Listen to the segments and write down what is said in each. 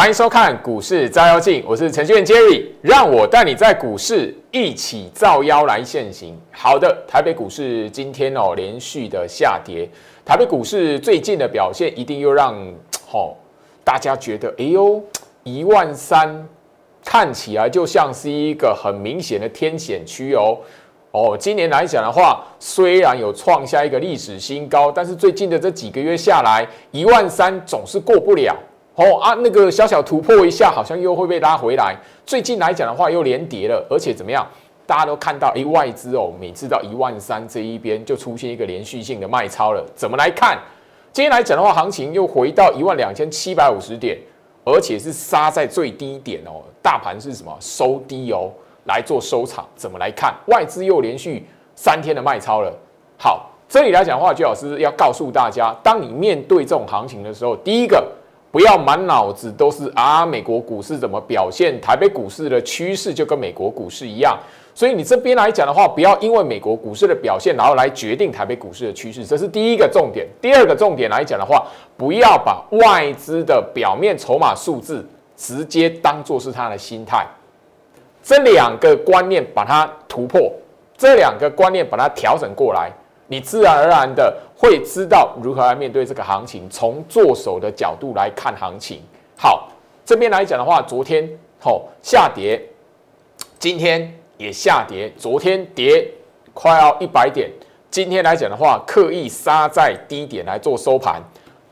欢迎收看《股市照妖镜》，我是程序员 Jerry，让我带你在股市一起照妖来现行。好的，台北股市今天哦连续的下跌，台北股市最近的表现一定又让哦大家觉得，哎呦，一万三看起来就像是一个很明显的天险区哦。哦，今年来讲的话，虽然有创下一个历史新高，但是最近的这几个月下来，一万三总是过不了。哦啊，那个小小突破一下，好像又会被拉回来。最近来讲的话，又连跌了，而且怎么样？大家都看到，哎，外资哦，每次到一万三这一边就出现一个连续性的卖超了。怎么来看？今天来讲的话，行情又回到一万两千七百五十点，而且是杀在最低点哦。大盘是什么？收低哦，来做收场。怎么来看？外资又连续三天的卖超了。好，这里来讲的话，就老师要告诉大家，当你面对这种行情的时候，第一个。不要满脑子都是啊，美国股市怎么表现？台北股市的趋势就跟美国股市一样，所以你这边来讲的话，不要因为美国股市的表现，然后来决定台北股市的趋势，这是第一个重点。第二个重点来讲的话，不要把外资的表面筹码数字直接当做是他的心态，这两个观念把它突破，这两个观念把它调整过来。你自然而然的会知道如何来面对这个行情，从做手的角度来看行情。好，这边来讲的话，昨天吼下跌，今天也下跌，昨天跌快要一百点，今天来讲的话，刻意杀在低点来做收盘，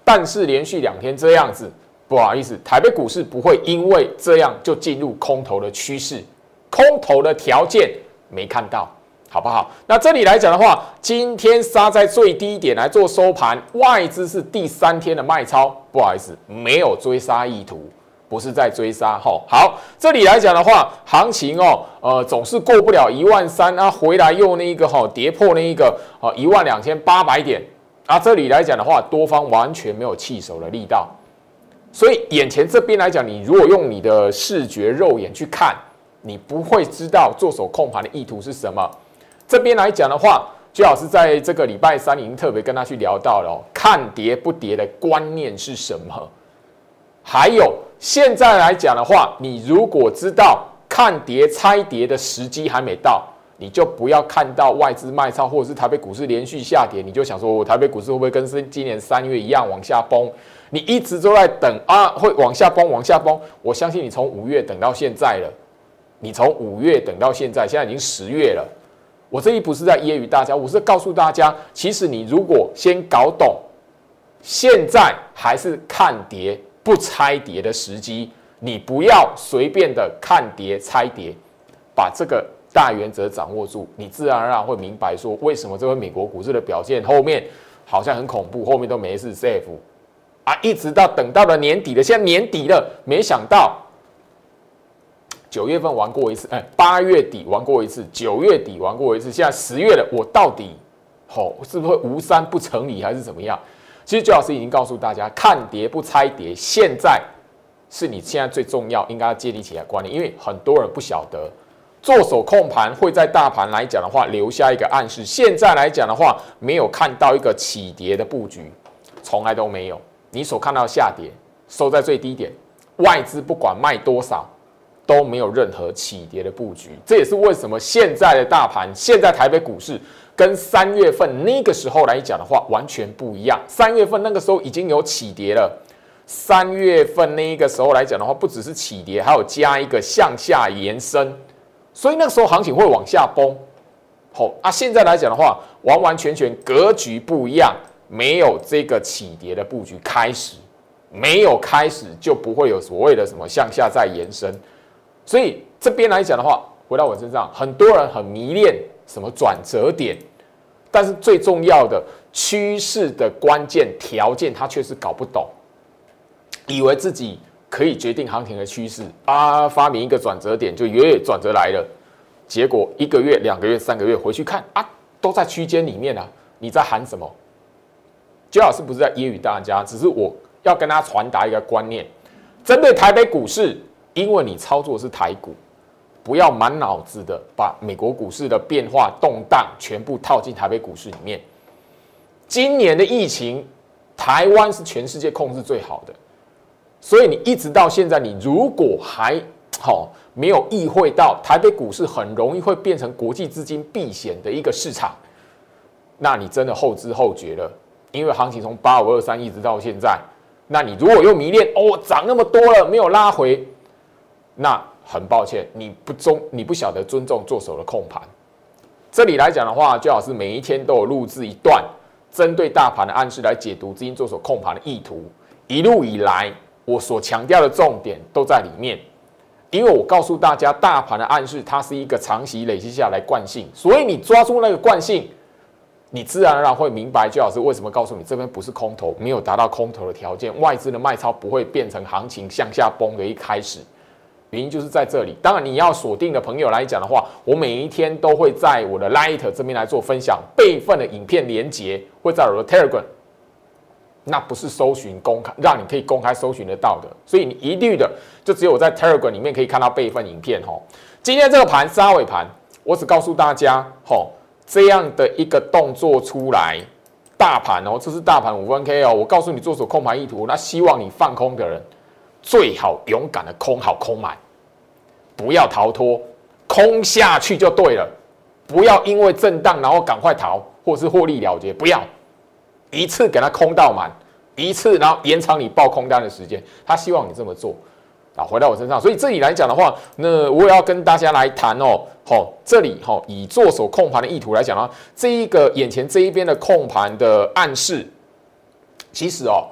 但是连续两天这样子，不好意思，台北股市不会因为这样就进入空头的趋势，空头的条件没看到。好不好？那这里来讲的话，今天杀在最低点来做收盘，外资是第三天的卖超，不好意思，没有追杀意图，不是在追杀。吼，好，这里来讲的话，行情哦，呃，总是过不了一万三啊，回来又那一个哈跌破那一个啊一万两千八百点啊，这里来讲的话，多方完全没有弃手的力道，所以眼前这边来讲，你如果用你的视觉肉眼去看，你不会知道做手控盘的意图是什么。这边来讲的话，最好是在这个礼拜三已经特别跟他去聊到了哦，看跌不跌的观念是什么？还有现在来讲的话，你如果知道看跌拆跌的时机还没到，你就不要看到外资卖超或者是台北股市连续下跌，你就想说我台北股市会不会跟今年三月一样往下崩？你一直都在等啊，会往下崩，往下崩。我相信你从五月等到现在了，你从五月等到现在，现在已经十月了。我这一不是在揶揄大家，我是告诉大家，其实你如果先搞懂，现在还是看跌不拆跌的时机，你不要随便的看跌拆跌，把这个大原则掌握住，你自然而然会明白说，为什么这回美国股市的表现后面好像很恐怖，后面都没事 safe 啊，一直到等到了年底了，现在年底了，没想到。九月份玩过一次，哎，八月底玩过一次，九月底玩过一次，现在十月了，我到底，吼，是不是会无三不成理，还是怎么样？其实周老师已经告诉大家，看跌不猜跌，现在是你现在最重要应该要建立起来观念，因为很多人不晓得，做手控盘会在大盘来讲的话留下一个暗示，现在来讲的话没有看到一个起跌的布局，从来都没有，你所看到下跌收在最低点，外资不管卖多少。都没有任何起跌的布局，这也是为什么现在的大盘，现在台北股市跟三月份那个时候来讲的话，完全不一样。三月份那个时候已经有起跌了，三月份那个时候来讲的话，不只是起跌，还有加一个向下延伸，所以那个时候行情会往下崩。好啊，现在来讲的话，完完全全格局不一样，没有这个起跌的布局开始，没有开始就不会有所谓的什么向下再延伸。所以这边来讲的话，回到我身上，很多人很迷恋什么转折点，但是最重要的趋势的关键条件，他却是搞不懂，以为自己可以决定行情的趋势啊，发明一个转折点就远远转折来了，结果一个月、两个月、三个月回去看啊，都在区间里面啊，你在喊什么？周老师不是在揶揄大家，只是我要跟大家传达一个观念，针对台北股市。因为你操作是台股，不要满脑子的把美国股市的变化动荡全部套进台北股市里面。今年的疫情，台湾是全世界控制最好的，所以你一直到现在，你如果还好没有意会到台北股市很容易会变成国际资金避险的一个市场，那你真的后知后觉了。因为行情从八五二三一直到现在，那你如果又迷恋哦涨那么多了没有拉回，那很抱歉，你不尊你不晓得尊重做手的控盘。这里来讲的话，最好是每一天都有录制一段针对大盘的暗示来解读资金做手控盘的意图。一路以来，我所强调的重点都在里面，因为我告诉大家，大盘的暗示它是一个长期累积下来惯性，所以你抓住那个惯性。你自然而然会明白，最老师为什么告诉你这边不是空头，没有达到空头的条件，外资的卖超不会变成行情向下崩的一开始，原因就是在这里。当然，你要锁定的朋友来讲的话，我每一天都会在我的 Light 这边来做分享，备份的影片连接会在我的 Telegram，那不是搜寻公开，让你可以公开搜寻得到的，所以你一律的就只有我在 Telegram 里面可以看到备份影片吼。今天这个盘是尾盘，我只告诉大家吼。这样的一个动作出来，大盘哦，这是大盘五分 K 哦。我告诉你做手控盘意图，那希望你放空的人最好勇敢的空好空满，不要逃脱，空下去就对了。不要因为震荡然后赶快逃，或是获利了结，不要一次给他空到满，一次然后延长你报空单的时间。他希望你这么做。啊，回到我身上，所以这里来讲的话，那我也要跟大家来谈哦。好，这里哈，以做手控盘的意图来讲啊，这一个眼前这一边的控盘的暗示，其实哦，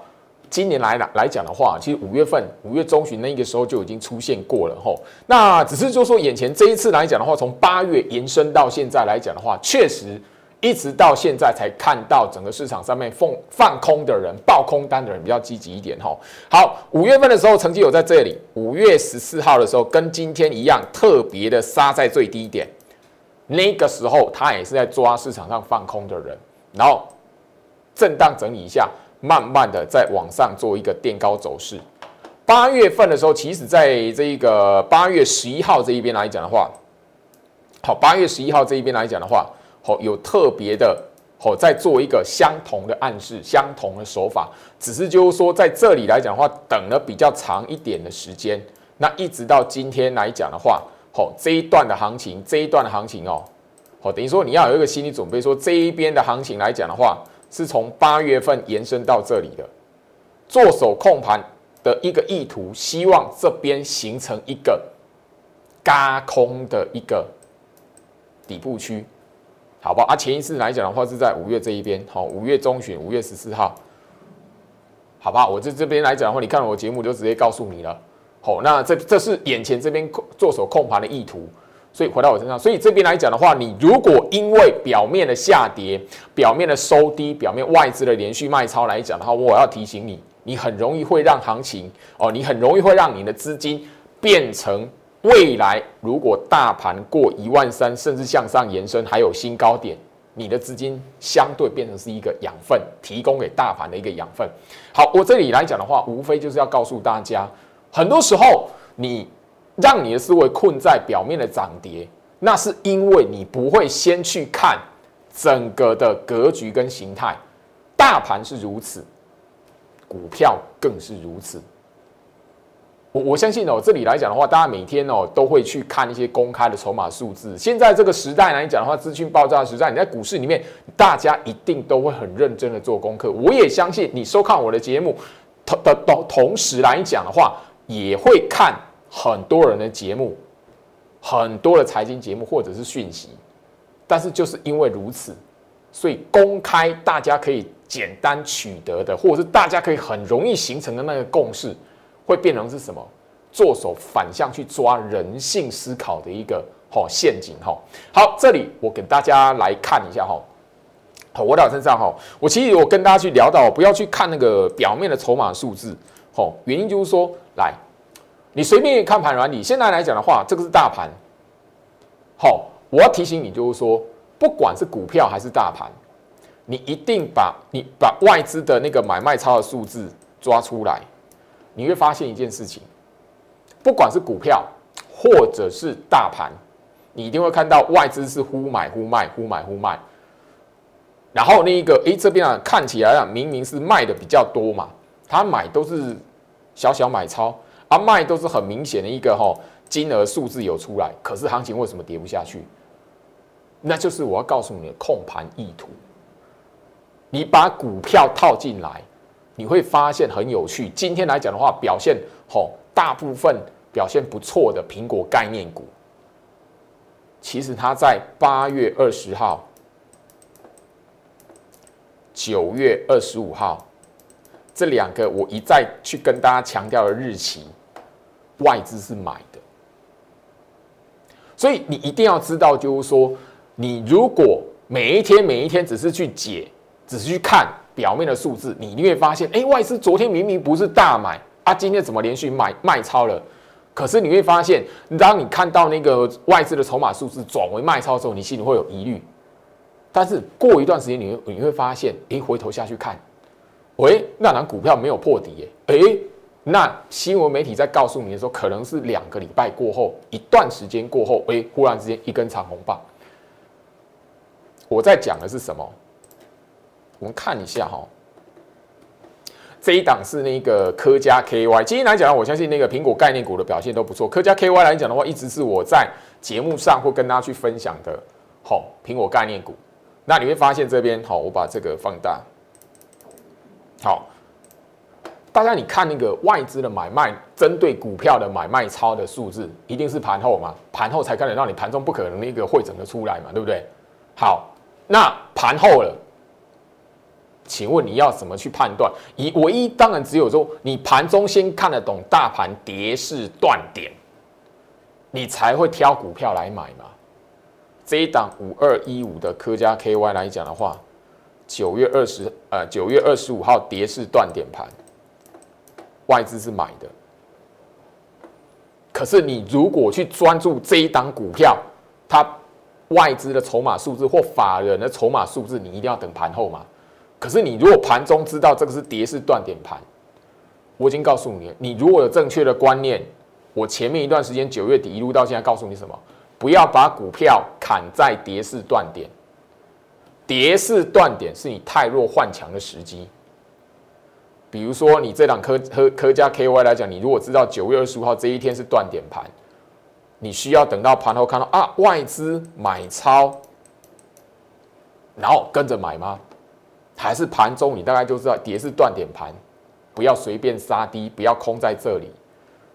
今年来来来讲的话，其实五月份五月中旬那个时候就已经出现过了吼。那只是就说眼前这一次来讲的话，从八月延伸到现在来讲的话，确实。一直到现在才看到整个市场上面放放空的人、爆空单的人比较积极一点哈。好，五月份的时候曾经有在这里，五月十四号的时候跟今天一样，特别的杀在最低点。那个时候他也是在抓市场上放空的人，然后震荡整理一下，慢慢的在往上做一个垫高走势。八月份的时候，其实在这一个八月十一号这一边来讲的话，好，八月十一号这一边来讲的话。好，有特别的，好，在做一个相同的暗示，相同的手法，只是就是说，在这里来讲的话，等了比较长一点的时间，那一直到今天来讲的话，好，这一段的行情，这一段的行情哦，好，等于说你要有一个心理准备，说这一边的行情来讲的话，是从八月份延伸到这里的，做手控盘的一个意图，希望这边形成一个嘎空的一个底部区。好不好？啊，前一次来讲的话是在五月这一边，好，五月中旬，五月十四号，好吧？我这这边来讲的话，你看我节目就直接告诉你了，好，那这这是眼前这边做手控盘的意图，所以回到我身上，所以这边来讲的话，你如果因为表面的下跌、表面的收低、表面外资的连续卖超来讲的话，我要提醒你，你很容易会让行情哦，你很容易会让你的资金变成。未来如果大盘过一万三，甚至向上延伸，还有新高点，你的资金相对变成是一个养分，提供给大盘的一个养分。好，我这里来讲的话，无非就是要告诉大家，很多时候你让你的思维困在表面的涨跌，那是因为你不会先去看整个的格局跟形态。大盘是如此，股票更是如此。我我相信哦，这里来讲的话，大家每天哦都会去看一些公开的筹码数字。现在这个时代来讲的话，资讯爆炸时代，你在股市里面，大家一定都会很认真的做功课。我也相信你收看我的节目同的同同时来讲的话，也会看很多人的节目，很多的财经节目或者是讯息。但是就是因为如此，所以公开大家可以简单取得的，或者是大家可以很容易形成的那个共识。会变成是什么？做手反向去抓人性思考的一个好陷阱哈。好，这里我给大家来看一下哈。好，我在身上哈，我其实我跟大家去聊到，不要去看那个表面的筹码数字。吼，原因就是说，来，你随便看盘软体，现在来讲的话，这个是大盘。好，我要提醒你，就是说，不管是股票还是大盘，你一定把你把外资的那个买卖超的数字抓出来。你会发现一件事情，不管是股票或者是大盘，你一定会看到外资是忽买忽卖，忽买忽卖。然后那一个，诶，这边啊看起来啊，明明是卖的比较多嘛，他买都是小小买超，啊卖都是很明显的一个哈金额数字有出来，可是行情为什么跌不下去？那就是我要告诉你的控盘意图。你把股票套进来，你会发现很有趣。今天来讲的话，表现吼大部分表现不错的苹果概念股，其实它在八月二十号。九月二十五号，这两个我一再去跟大家强调的日期，外资是买的，所以你一定要知道，就是说，你如果每一天每一天只是去解，只是去看表面的数字，你你会发现，哎，外资昨天明明不是大买啊，今天怎么连续买卖超了？可是你会发现，当你看到那个外资的筹码数字转为卖超的时候，你心里会有疑虑。但是过一段时间，你你会发现，哎，回头下去看，喂，那档股票没有破底耶，哎，那新闻媒体在告诉你的时候，可能是两个礼拜过后，一段时间过后，哎，忽然之间一根长红棒。我在讲的是什么？我们看一下哈，这一档是那个科家 KY。今天来讲，我相信那个苹果概念股的表现都不错。科家 KY 来讲的话，一直是我在节目上会跟大家去分享的，好，苹果概念股。那你会发现这边好，我把这个放大。好，大家你看那个外资的买卖，针对股票的买卖超的数字，一定是盘后嘛？盘后才看得到，你盘中不可能那个会整的出来嘛，对不对？好，那盘后了，请问你要怎么去判断？以唯一当然只有说，你盘中先看得懂大盘跌势断点，你才会挑股票来买嘛。这一档五二一五的科家 KY 来讲的话，九月二十呃九月二十五号跌势断点盘，外资是买的。可是你如果去专注这一档股票，它外资的筹码数字或法人的筹码数字，你一定要等盘后嘛。可是你如果盘中知道这个是跌势断点盘，我已经告诉你，你如果有正确的观念，我前面一段时间九月底一路到现在告诉你什么？不要把股票砍在跌势断点，跌势断点是你太弱换强的时机。比如说，你这档科科科加 KY 来讲，你如果知道九月二十五号这一天是断点盘，你需要等到盘后看到啊外资买超，然后跟着买吗？还是盘中你大概就知道跌是断点盘，不要随便杀低，不要空在这里。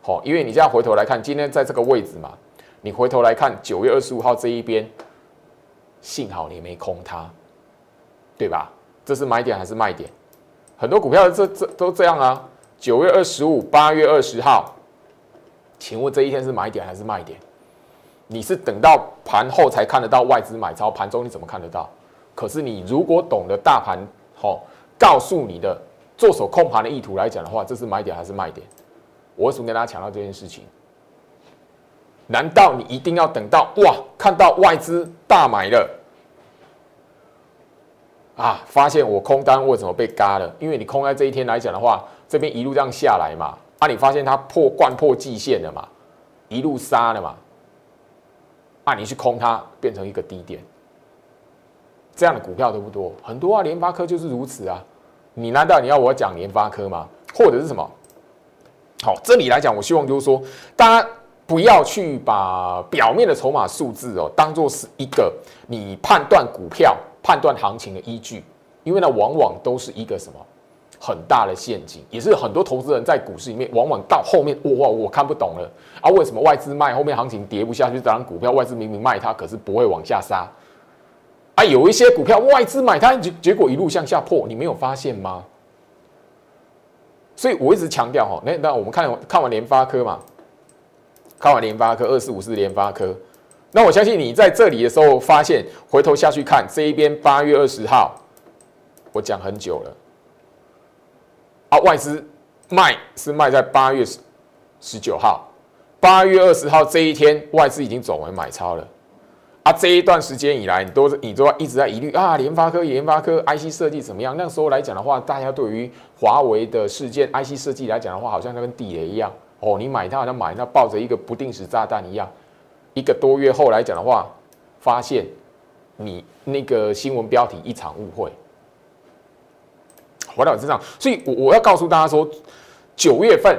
好，因为你这样回头来看，今天在这个位置嘛。你回头来看九月二十五号这一边，幸好你没空它，对吧？这是买点还是卖点？很多股票这这都这样啊。九月二十五、八月二十号，请问这一天是买点还是卖点？你是等到盘后才看得到外资买超，盘中你怎么看得到？可是你如果懂得大盘好告诉你的做手控盘的意图来讲的话，这是买点还是卖点？我为什么跟大家强调这件事情？难道你一定要等到哇，看到外资大买了啊，发现我空单为什么被嘎了？因为你空在这一天来讲的话，这边一路这样下来嘛，啊，你发现它破贯破季线了嘛，一路杀了嘛，啊，你去空它变成一个低点，这样的股票多不多？很多啊，联发科就是如此啊。你难道你要我讲联发科吗？或者是什么？好，这里来讲，我希望就是说，大家。不要去把表面的筹码数字哦当做是一个你判断股票、判断行情的依据，因为呢，往往都是一个什么很大的陷阱，也是很多投资人在股市里面往往到后面哇，我看不懂了啊，为什么外资卖，后面行情跌不下去？这张股票外资明明卖它，可是不会往下杀啊，有一些股票外资买它，结结果一路向下破，你没有发现吗？所以我一直强调哈，那那我们看看完联发科嘛。看完联发科二四五四联发科，那我相信你在这里的时候发现，回头下去看这一边八月二十号，我讲很久了，啊，外资卖是卖在八月十十九号，八月二十号这一天外资已经走为买超了，啊，这一段时间以来你都你都一直在疑虑啊，联发科联发科 IC 设计怎么样？那时候来讲的话，大家对于华为的事件 IC 设计来讲的话，好像跟地雷一样。哦，你买它好像买那抱着一个不定时炸弹一样，一个多月后来讲的话，发现你那个新闻标题一场误会，回到我身上，所以我我要告诉大家说，九月份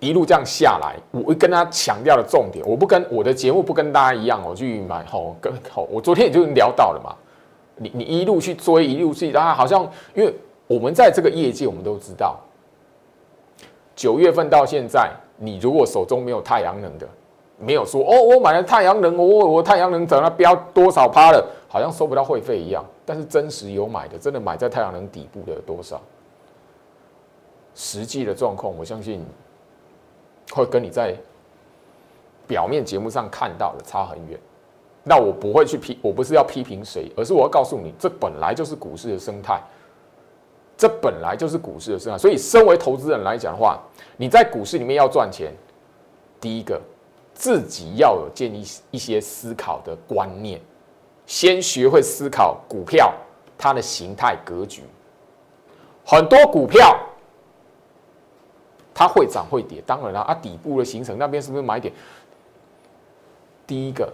一路这样下来，我会跟他强调的重点，我不跟我的节目不跟大家一样，我去买吼跟吼，我昨天也就聊到了嘛，你你一路去追，一路去啊，好像因为我们在这个业界，我们都知道，九月份到现在，你如果手中没有太阳能的，没有说哦，我买了太阳能，我我太阳能等它标多少趴了，好像收不到会费一样，但是真实有买的，真的买在太阳能底部的有多少？实际的状况，我相信。会跟你在表面节目上看到的差很远，那我不会去批，我不是要批评谁，而是我要告诉你，这本来就是股市的生态，这本来就是股市的生态。所以，身为投资人来讲的话，你在股市里面要赚钱，第一个自己要有建立一些思考的观念，先学会思考股票它的形态格局，很多股票。它会涨会跌，当然了啊，底部的形成那边是不是买点？第一个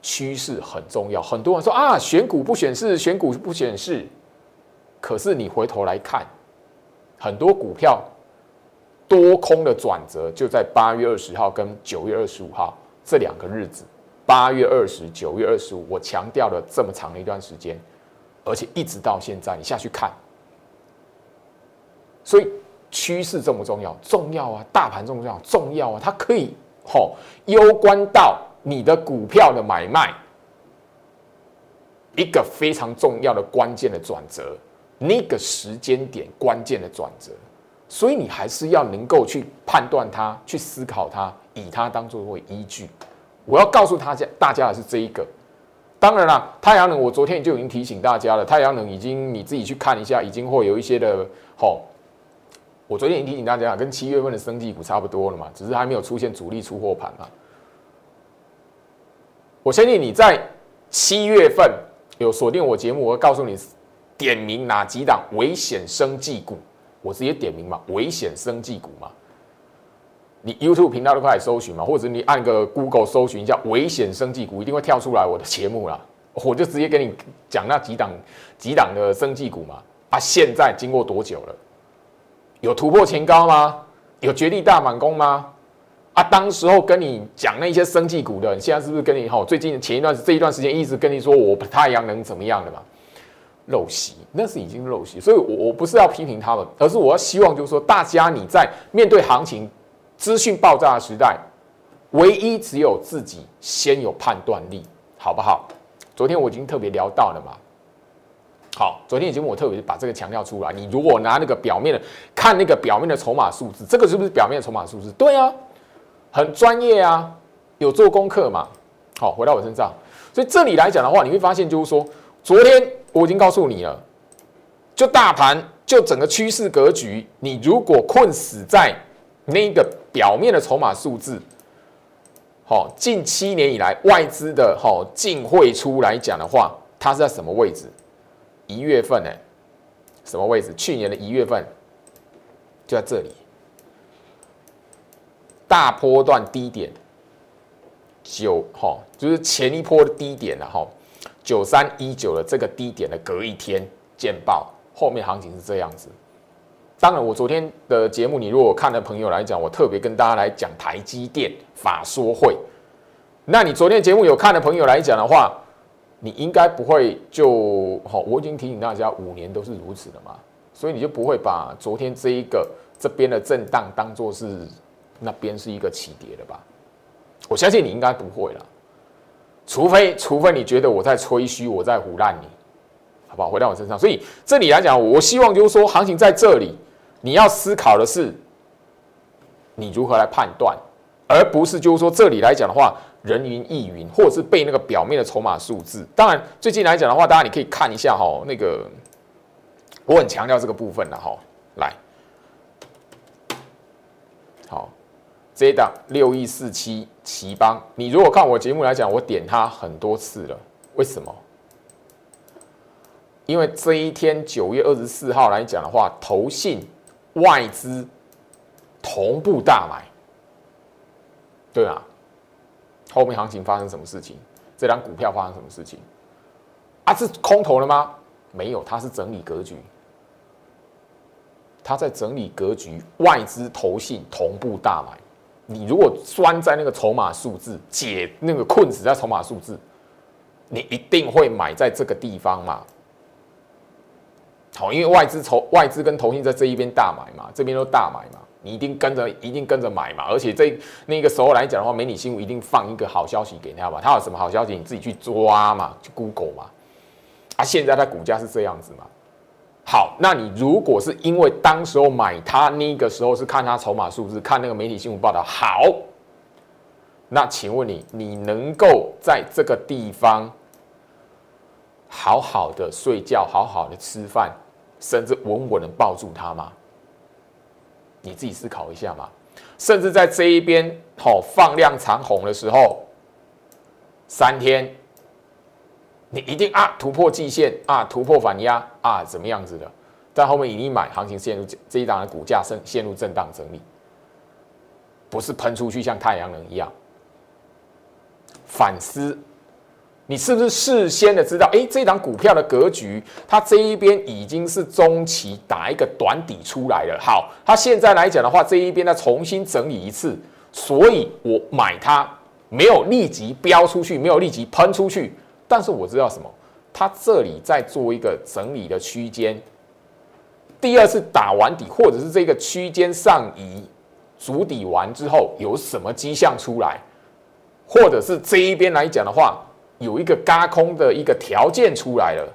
趋势很重要，很多人说啊，选股不选市，选股不选市。可是你回头来看，很多股票多空的转折就在八月二十号跟九月二十五号这两个日子。八月二十九月二十五，我强调了这么长的一段时间，而且一直到现在，你下去看，所以。趋势重不重要？重要啊！大盘重不重要？重要啊！它可以吼攸关到你的股票的买卖，一个非常重要的关键的转折，那个时间点关键的转折，所以你还是要能够去判断它，去思考它，以它当做为依据。我要告诉大家，大家的是这一个。当然了，太阳能，我昨天就已经提醒大家了，太阳能已经你自己去看一下，已经会有一些的吼。我昨天已经提醒大家，跟七月份的生技股差不多了嘛，只是还没有出现主力出货盘嘛。我相信你在七月份有锁定我节目，我会告诉你点名哪几档危险生技股，我直接点名嘛，危险生技股嘛。你 YouTube 频道都可以搜寻嘛，或者你按个 Google 搜寻一下危险生技股，一定会跳出来我的节目啦。我就直接跟你讲那几档几档的生技股嘛。啊，现在经过多久了？有突破前高吗？有绝地大满弓吗？啊，当时候跟你讲那些生技股的，现在是不是跟你吼？最近前一段这一段时间一直跟你说我太阳能怎么样的嘛？陋习，那是已经陋习。所以，我我不是要批评他们，而是我要希望就是说，大家你在面对行情资讯爆炸的时代，唯一只有自己先有判断力，好不好？昨天我已经特别聊到了嘛。好，昨天已经我特别把这个强调出来。你如果拿那个表面的看那个表面的筹码数字，这个是不是表面的筹码数字？对啊，很专业啊，有做功课嘛。好，回到我身上，所以这里来讲的话，你会发现就是说，昨天我已经告诉你了，就大盘就整个趋势格局，你如果困死在那个表面的筹码数字，好，近七年以来外资的好净汇出来讲的话，它是在什么位置？一月份呢，什么位置？去年的一月份就在这里，大波段低点九哈，就是前一波的低点了哈，九三一九的这个低点的隔一天见报，后面行情是这样子。当然，我昨天的节目，你如果看的朋友来讲，我特别跟大家来讲台积电法说会。那你昨天节目有看的朋友来讲的话。你应该不会就好，我已经提醒大家五年都是如此的嘛，所以你就不会把昨天这一个这边的震荡当做是那边是一个起跌的吧？我相信你应该不会了，除非除非你觉得我在吹嘘，我在胡乱你，好不好？回到我身上，所以这里来讲，我希望就是说，行情在这里，你要思考的是你如何来判断，而不是就是说这里来讲的话。人云亦云，或者是被那个表面的筹码数字。当然，最近来讲的话，大家你可以看一下哈，那个我很强调这个部分的哈。来，好，这一档六一四七奇邦，你如果看我节目来讲，我点它很多次了。为什么？因为这一天九月二十四号来讲的话，投信外资同步大买，对啊。后面行情发生什么事情？这张股票发生什么事情？啊，是空头了吗？没有，它是整理格局。它在整理格局，外资投信同步大买。你如果拴在那个筹码数字，解那个困死在筹码数字，你一定会买在这个地方嘛？好，因为外资筹外资跟投信在这一边大买嘛，这边都大买嘛，你一定跟着一定跟着买嘛。而且这那个时候来讲的话，美女新闻一定放一个好消息给他嘛。他有什么好消息，你自己去抓嘛，去 Google 嘛。啊，现在它股价是这样子嘛？好，那你如果是因为当时候买它那个时候是看它筹码数字，看那个媒体新闻报道好，那请问你，你能够在这个地方好好的睡觉，好好的吃饭，甚至稳稳的抱住它吗？你自己思考一下嘛。甚至在这一边好放量长红的时候，三天。你一定啊突破季线啊突破反压啊怎么样子的，在后面一买，行情陷入这一档的股价陷陷入震荡整理，不是喷出去像太阳能一样。反思，你是不是事先的知道？哎，这档股票的格局，它这一边已经是中期打一个短底出来了。好，它现在来讲的话，这一边再重新整理一次，所以我买它没有立即飙出去，没有立即喷出去。但是我知道什么？它这里在做一个整理的区间，第二次打完底，或者是这个区间上移足底完之后，有什么迹象出来？或者是这一边来讲的话，有一个嘎空的一个条件出来了，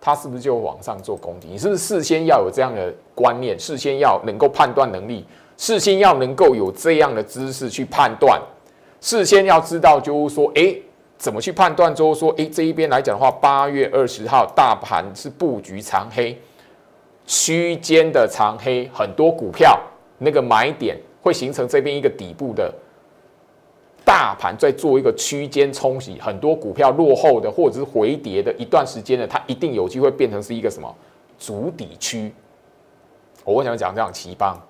它是不是就往上做攻击？你是不是事先要有这样的观念？事先要能够判断能力，事先要能够有这样的知识去判断，事先要知道，就是说，哎。怎么去判断？之后说，诶，这一边来讲的话，八月二十号大盘是布局长黑区间的长黑，很多股票那个买点会形成这边一个底部的大盘在做一个区间冲洗，很多股票落后的或者是回跌的一段时间呢，它一定有机会变成是一个什么主底区。我想讲这样奇邦。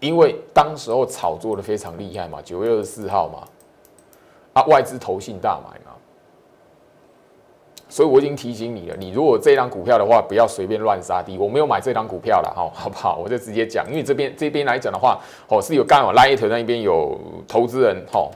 因为当时候炒作的非常厉害嘛，九月二十四号嘛，啊，外资投信大买嘛，所以我已经提醒你了，你如果这张股票的话，不要随便乱杀低。我没有买这张股票了，哈，好不好？我就直接讲，因为这边这边来讲的话，哦，是有刚好 Light 那边有投资人，哈，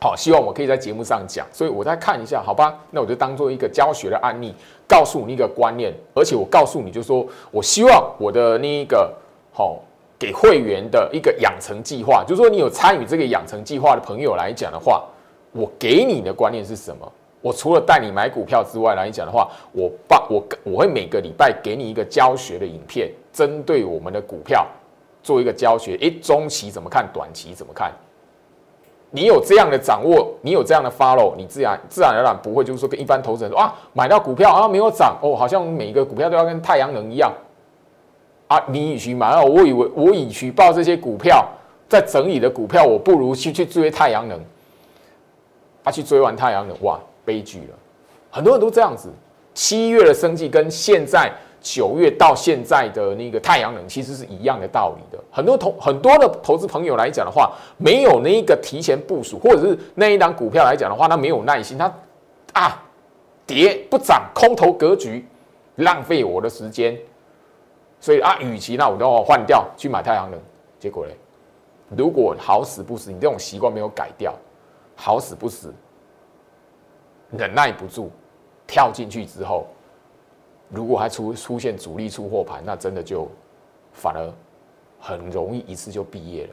好，希望我可以在节目上讲，所以我再看一下，好吧？那我就当做一个教学的案例，告诉你一个观念，而且我告诉你就说，我希望我的那一个，好。给会员的一个养成计划，就是说你有参与这个养成计划的朋友来讲的话，我给你的观念是什么？我除了带你买股票之外来讲的话，我把我我会每个礼拜给你一个教学的影片，针对我们的股票做一个教学。诶，中期怎么看？短期怎么看？你有这样的掌握，你有这样的 follow，你自然自然而然不会就是说跟一般投资人说啊，买到股票啊没有涨哦，好像每一个股票都要跟太阳能一样。啊，你与其买哦，我以为我与其报这些股票在整理的股票，我不如去去追太阳能。啊，去追完太阳能，哇，悲剧了。很多人都这样子。七月的生计跟现在九月到现在的那个太阳能其实是一样的道理的。很多投很多的投资朋友来讲的话，没有那一个提前部署，或者是那一档股票来讲的话，他没有耐心，他啊跌不涨，空头格局，浪费我的时间。所以啊，与其那我都换掉去买太阳能，结果嘞，如果好死不死，你这种习惯没有改掉，好死不死，忍耐不住，跳进去之后，如果还出出现主力出货盘，那真的就反而很容易一次就毕业了。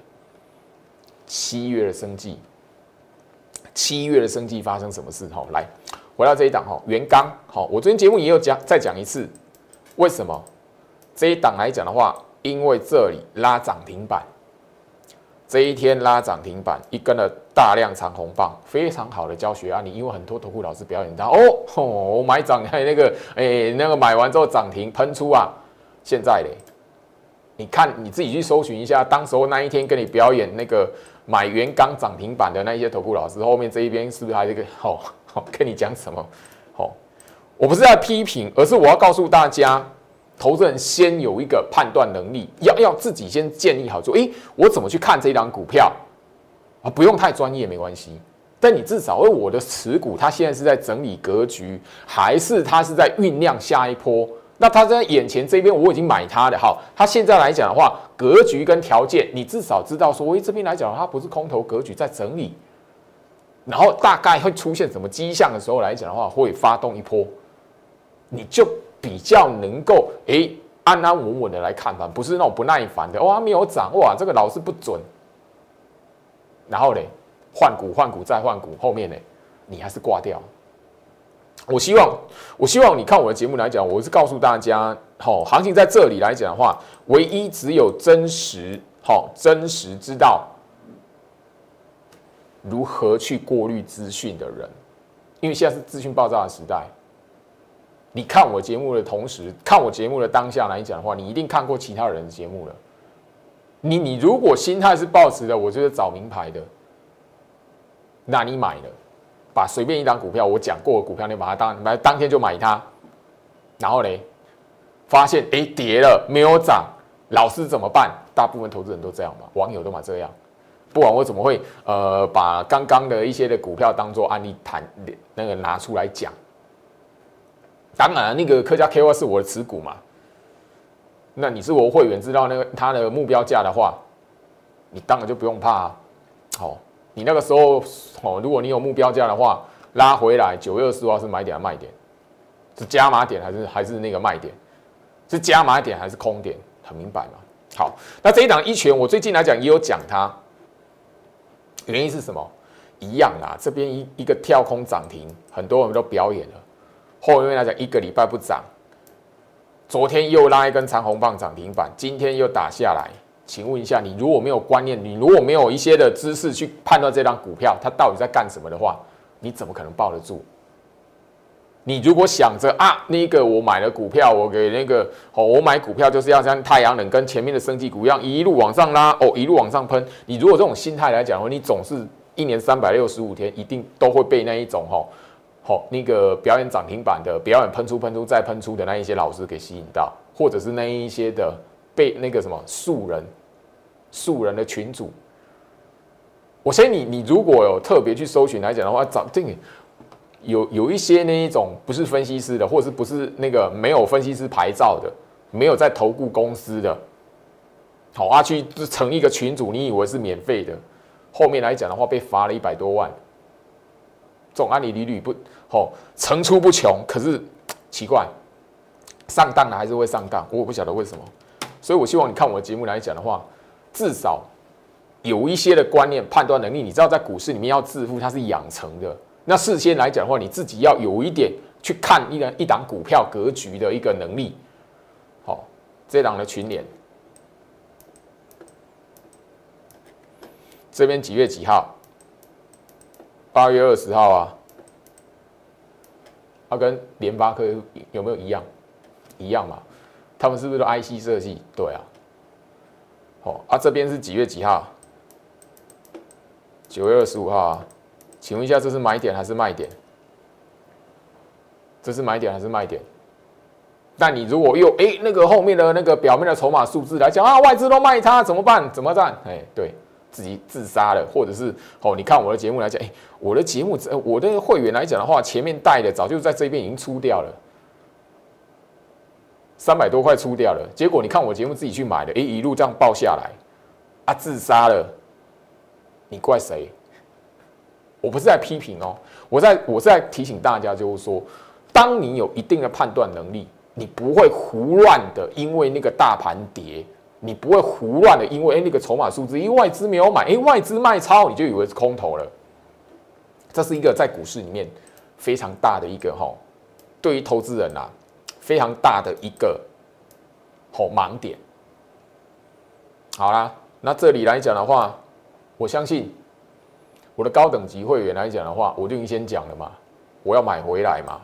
七月的生计，七月的生计发生什么事？哈，来回到这一档哈，元刚好，我昨天节目也有讲，再讲一次，为什么？这一档来讲的话，因为这里拉涨停板，这一天拉涨停板，一根的大量长红棒，非常好的教学案例。因为很多投顾老师表演到，哦，我买涨还 那个，哎，那个买完之后涨停喷出啊。现在嘞，你看你自己去搜寻一下，当时候那一天跟你表演那个买原钢涨停板的那一些投顾老师，后面这一边是不是还有一个？哦，跟你讲什么？哦，我不是在批评，而是我要告诉大家。投资人先有一个判断能力，要要自己先建立好，说，诶，我怎么去看这一张股票啊？不用太专业，没关系，但你至少，为我的持股，它现在是在整理格局，还是它是在酝酿下一波？那它在眼前这边，我已经买它的，好，它现在来讲的话，格局跟条件，你至少知道说，喂，这边来讲，它不是空头格局在整理，然后大概会出现什么迹象的时候来讲的话，会发动一波，你就比较能够哎安安稳稳的来看盘，不是那种不耐烦的，哇，没有涨，哇，这个老是不准，然后嘞。换股换股再换股，后面呢，你还是挂掉。我希望，我希望你看我的节目来讲，我是告诉大家，好，行情在这里来讲的话，唯一只有真实，好，真实知道如何去过滤资讯的人，因为现在是资讯爆炸的时代。你看我节目的同时，看我节目的当下来讲的话，你一定看过其他人的节目了。你你如果心态是抱持的，我就是找名牌的。那你买了，把随便一张股票，我讲过的股票，你把它当买，当天就买它，然后嘞，发现哎跌了没有涨，老师怎么办？大部分投资人都这样嘛，网友都嘛这样，不管我怎么会呃把刚刚的一些的股票当做案例谈那个拿出来讲？当然，那个客家 K Y 是我的持股嘛，那你是我会员，知道那个它的目标价的话，你当然就不用怕，啊好。你那个时候哦，如果你有目标价的话，拉回来九月二十号是买点还是卖点？是加码点还是还是那个卖点？是加码点还是空点？很明白嘛？好，那这一档一拳，我最近来讲也有讲它，原因是什么？一样啦，这边一一个跳空涨停，很多人都表演了。后面来讲一个礼拜不涨，昨天又拉一根长红棒涨停板，今天又打下来。请问一下，你如果没有观念，你如果没有一些的知识去判断这张股票它到底在干什么的话，你怎么可能抱得住？你如果想着啊，那个我买了股票，我给那个哦，我买股票就是要像太阳能跟前面的升级股一样一路往上拉哦，一路往上喷。你如果这种心态来讲的话，你总是一年三百六十五天一定都会被那一种哈好那个表演涨停板的表演喷出喷出再喷出的那一些老师给吸引到，或者是那一些的。被那个什么素人、素人的群主，我相信你，你如果有特别去搜寻来讲的话，找这个有有一些那一种不是分析师的，或者是不是那个没有分析师牌照的，没有在投顾公司的，好啊，去成一个群主，你以为是免费的，后面来讲的话被罚了一百多万，这种案例屡屡不哦层出不穷，可是奇怪，上当了还是会上当，我不晓得为什么。所以，我希望你看我的节目来讲的话，至少有一些的观念、判断能力。你知道，在股市里面要致富，它是养成的。那事先来讲的话，你自己要有一点去看一个一档股票格局的一个能力。好，这档的群联，这边几月几号？八月二十号啊。它跟联发科有没有一样？一样嘛。他们是不是都 IC 设计？对啊，哦啊，这边是几月几号？九月二十五号啊，请问一下，这是买点还是卖点？这是买点还是卖点？那你如果又哎那个后面的那个表面的筹码数字来讲啊，外资都卖它怎么办？怎么办？哎，对自己自杀了，或者是哦，你看我的节目来讲，哎，我的节目我的会员来讲的话，前面带的早就在这边已经出掉了。三百多块出掉了，结果你看我节目自己去买的，哎，一路这样爆下来，啊，自杀了，你怪谁？我不是在批评哦，我在我在提醒大家，就是说，当你有一定的判断能力，你不会胡乱的，因为那个大盘跌，你不会胡乱的，因为哎那个筹码数字，因为外资没有买，哎，外资卖超，你就以为是空头了。这是一个在股市里面非常大的一个哈，对于投资人啊。非常大的一个好盲点。好啦，那这里来讲的话，我相信我的高等级会员来讲的话，我就已经先讲了嘛，我要买回来嘛，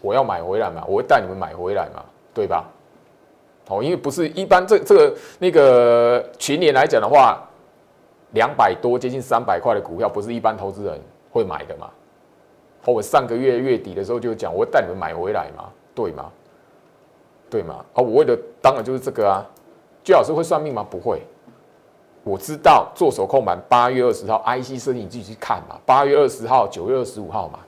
我要买回来嘛，我会带你们买回来嘛，对吧？哦，因为不是一般这这个那个群年来讲的话，两百多接近三百块的股票，不是一般投资人会买的嘛。哦我上个月月底的时候就讲，我会带你们买回来嘛，对吗？对吗？啊，我为的当然就是这个啊。居老师会算命吗？不会。我知道做手控盘八月二十号，IC 设计你自己去看嘛。八月二十号、九月二十五号嘛。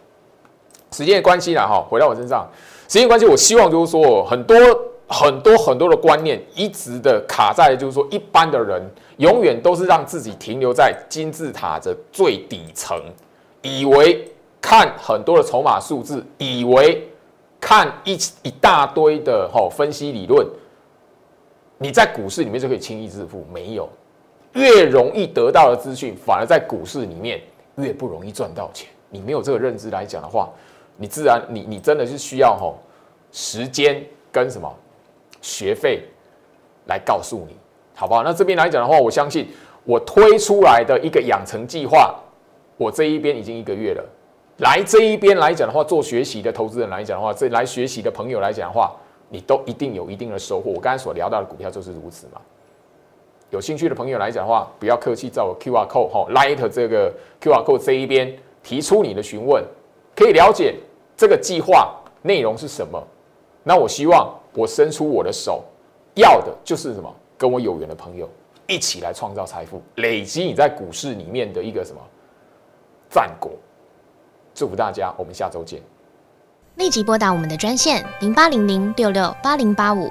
时间的关系啦，哈，回到我身上，时间关系，我希望就是说，很多很多很多的观念一直的卡在，就是说，一般的人永远都是让自己停留在金字塔的最底层，以为看很多的筹码数字，以为看一一大堆的哈分析理论，你在股市里面就可以轻易致富，没有。越容易得到的资讯，反而在股市里面越不容易赚到钱。你没有这个认知来讲的话，你自然你你真的是需要吼时间跟什么学费来告诉你，好不好？那这边来讲的话，我相信我推出来的一个养成计划，我这一边已经一个月了。来这一边来讲的话，做学习的投资人来讲的话，这来学习的朋友来讲的话，你都一定有一定的收获。我刚才所聊到的股票就是如此嘛。有兴趣的朋友来讲的话，不要客气，在我 Q R code 哈，Light 这个 Q R code 这一边提出你的询问，可以了解这个计划内容是什么。那我希望我伸出我的手，要的就是什么？跟我有缘的朋友一起来创造财富，累积你在股市里面的一个什么战果。祝福大家，我们下周见。立即拨打我们的专线零八零零六六八零八五。